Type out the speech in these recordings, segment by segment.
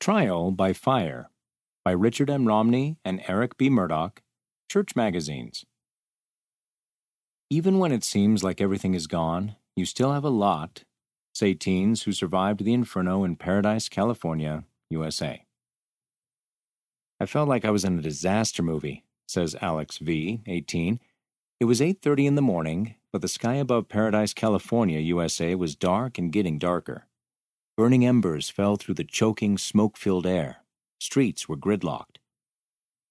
Trial by Fire by Richard M. Romney and Eric B. Murdoch, Church Magazines. Even when it seems like everything is gone, you still have a lot, say teens who survived the inferno in Paradise, California, USA. I felt like I was in a disaster movie, says Alex V, 18. It was 8:30 in the morning, but the sky above Paradise, California, USA was dark and getting darker. Burning embers fell through the choking, smoke-filled air. Streets were gridlocked.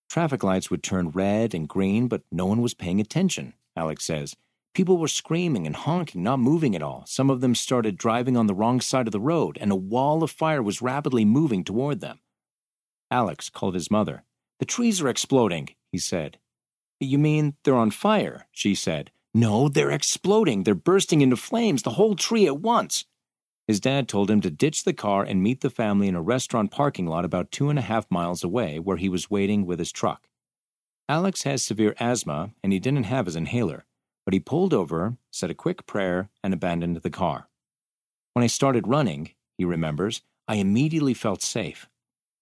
Traffic lights would turn red and green, but no one was paying attention, Alex says. People were screaming and honking, not moving at all. Some of them started driving on the wrong side of the road, and a wall of fire was rapidly moving toward them. Alex called his mother. The trees are exploding, he said. You mean they're on fire? she said. No, they're exploding. They're bursting into flames, the whole tree at once. His dad told him to ditch the car and meet the family in a restaurant parking lot about two and a half miles away where he was waiting with his truck. Alex has severe asthma and he didn't have his inhaler, but he pulled over, said a quick prayer, and abandoned the car. When I started running, he remembers, I immediately felt safe.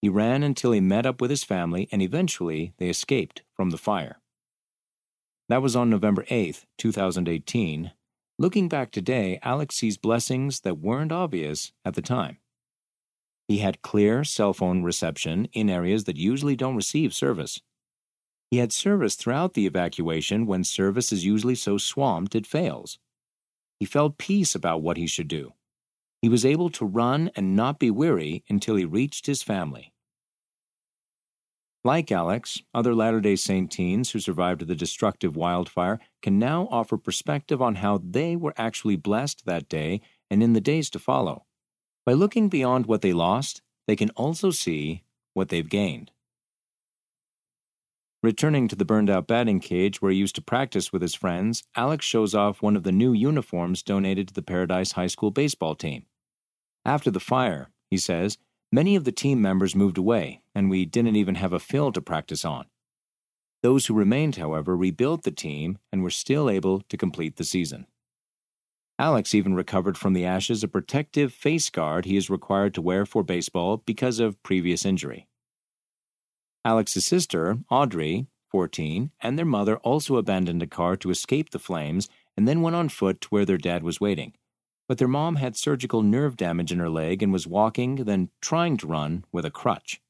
He ran until he met up with his family and eventually they escaped from the fire. That was on November 8, 2018, Looking back today, Alex sees blessings that weren't obvious at the time. He had clear cell phone reception in areas that usually don't receive service. He had service throughout the evacuation when service is usually so swamped it fails. He felt peace about what he should do. He was able to run and not be weary until he reached his family. Like Alex, other Latter day Saint teens who survived the destructive wildfire can now offer perspective on how they were actually blessed that day and in the days to follow. By looking beyond what they lost, they can also see what they've gained. Returning to the burned out batting cage where he used to practice with his friends, Alex shows off one of the new uniforms donated to the Paradise High School baseball team. After the fire, he says, Many of the team members moved away, and we didn't even have a field to practice on. Those who remained, however, rebuilt the team and were still able to complete the season. Alex even recovered from the ashes a protective face guard he is required to wear for baseball because of previous injury. Alex's sister, Audrey, 14, and their mother also abandoned a car to escape the flames and then went on foot to where their dad was waiting but their mom had surgical nerve damage in her leg and was walking, then trying to run, with a crutch.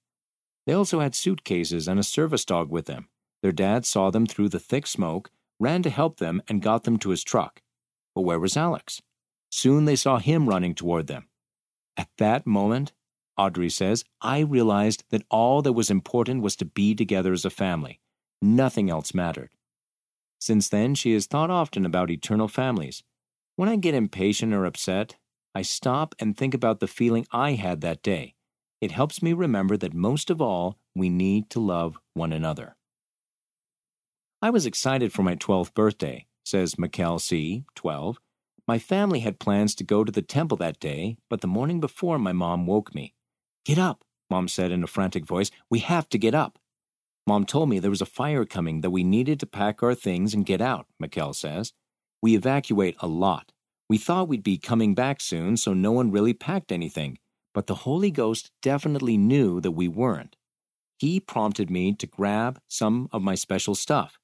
They also had suitcases and a service dog with them. Their dad saw them through the thick smoke, ran to help them, and got them to his truck. But where was Alex? Soon they saw him running toward them. At that moment, Audrey says, I realized that all that was important was to be together as a family. Nothing else mattered. Since then, she has thought often about eternal families when I get impatient or upset, I stop and think about the feeling I had that day. It helps me remember that most of all, we need to love one another. I was excited for my 12th birthday, says Mikkel C., 12. My family had plans to go to the temple that day, but the morning before my mom woke me. Get up, Mom said in a frantic voice. We have to get up. Mom told me there was a fire coming that we needed to pack our things and get out, Mikkel says. We evacuate a lot. We thought we'd be coming back soon, so no one really packed anything, but the Holy Ghost definitely knew that we weren't. He prompted me to grab some of my special stuff.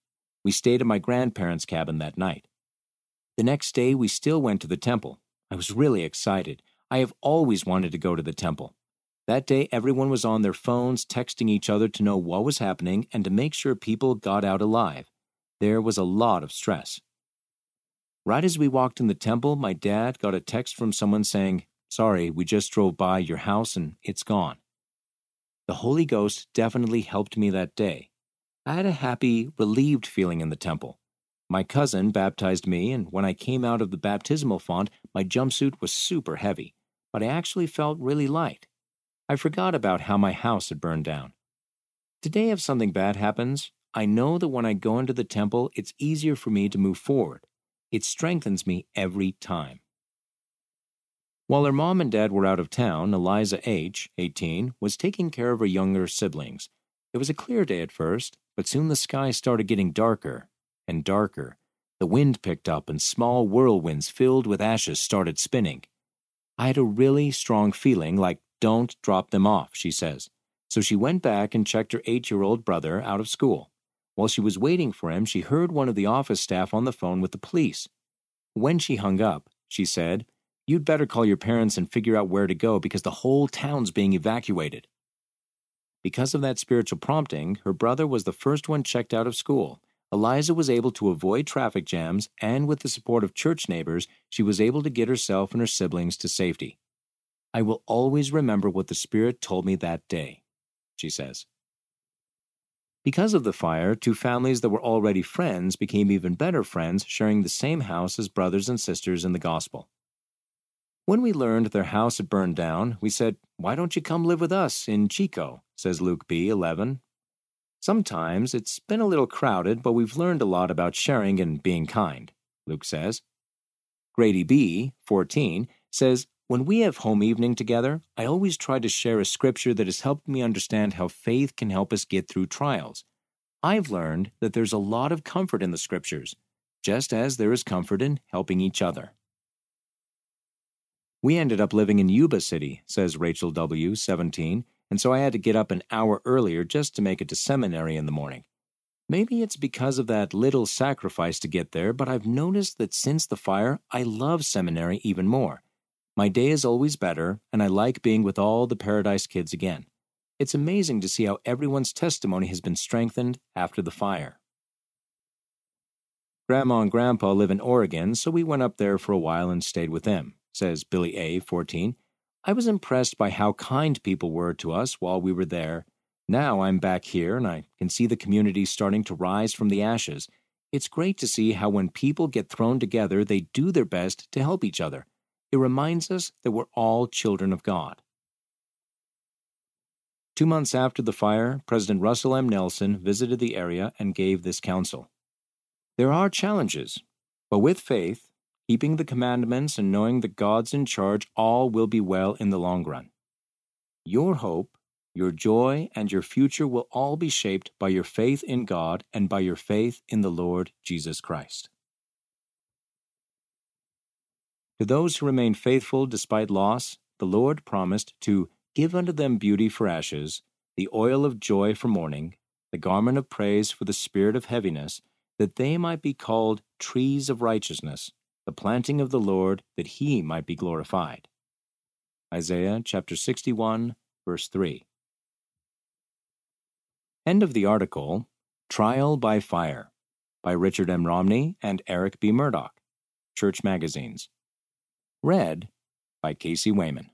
We stayed at my grandparents' cabin that night. The next day, we still went to the temple. I was really excited. I have always wanted to go to the temple. That day, everyone was on their phones texting each other to know what was happening and to make sure people got out alive. There was a lot of stress. Right as we walked in the temple, my dad got a text from someone saying, Sorry, we just drove by your house and it's gone. The Holy Ghost definitely helped me that day. I had a happy, relieved feeling in the temple. My cousin baptized me, and when I came out of the baptismal font, my jumpsuit was super heavy, but I actually felt really light. I forgot about how my house had burned down. Today, if something bad happens, I know that when I go into the temple, it's easier for me to move forward. It strengthens me every time. While her mom and dad were out of town, Eliza H., 18, was taking care of her younger siblings. It was a clear day at first, but soon the sky started getting darker and darker. The wind picked up and small whirlwinds filled with ashes started spinning. I had a really strong feeling like don't drop them off, she says. So she went back and checked her eight year old brother out of school. While she was waiting for him, she heard one of the office staff on the phone with the police. When she hung up, she said, You'd better call your parents and figure out where to go because the whole town's being evacuated. Because of that spiritual prompting, her brother was the first one checked out of school. Eliza was able to avoid traffic jams, and with the support of church neighbors, she was able to get herself and her siblings to safety. I will always remember what the Spirit told me that day, she says. Because of the fire, two families that were already friends became even better friends, sharing the same house as brothers and sisters in the gospel. When we learned their house had burned down, we said, Why don't you come live with us in Chico? says Luke B. 11. Sometimes it's been a little crowded, but we've learned a lot about sharing and being kind, Luke says. Grady B. 14 says, When we have home evening together, I always try to share a scripture that has helped me understand how faith can help us get through trials. I've learned that there's a lot of comfort in the scriptures, just as there is comfort in helping each other. We ended up living in Yuba City, says Rachel W., 17, and so I had to get up an hour earlier just to make it to seminary in the morning. Maybe it's because of that little sacrifice to get there, but I've noticed that since the fire, I love seminary even more. My day is always better, and I like being with all the Paradise kids again. It's amazing to see how everyone's testimony has been strengthened after the fire. Grandma and Grandpa live in Oregon, so we went up there for a while and stayed with them says Billy A., 14. I was impressed by how kind people were to us while we were there. Now I'm back here and I can see the community starting to rise from the ashes. It's great to see how when people get thrown together, they do their best to help each other. It reminds us that we're all children of God. Two months after the fire, President Russell M. Nelson visited the area and gave this counsel. There are challenges, but with faith, keeping the commandments and knowing that God's in charge, all will be well in the long run. Your hope, your joy, and your future will all be shaped by your faith in God and by your faith in the Lord Jesus Christ. To those who remain faithful despite loss, the Lord promised to give unto them beauty for ashes, the oil of joy for mourning, the garment of praise for the spirit of heaviness, that they might be called trees of righteousness the planting of the Lord, that he might be glorified. Isaiah chapter 61, verse 3. End of the article Trial by Fire by Richard M. Romney and Eric B. Murdoch, Church Magazines. Read by Casey Wayman.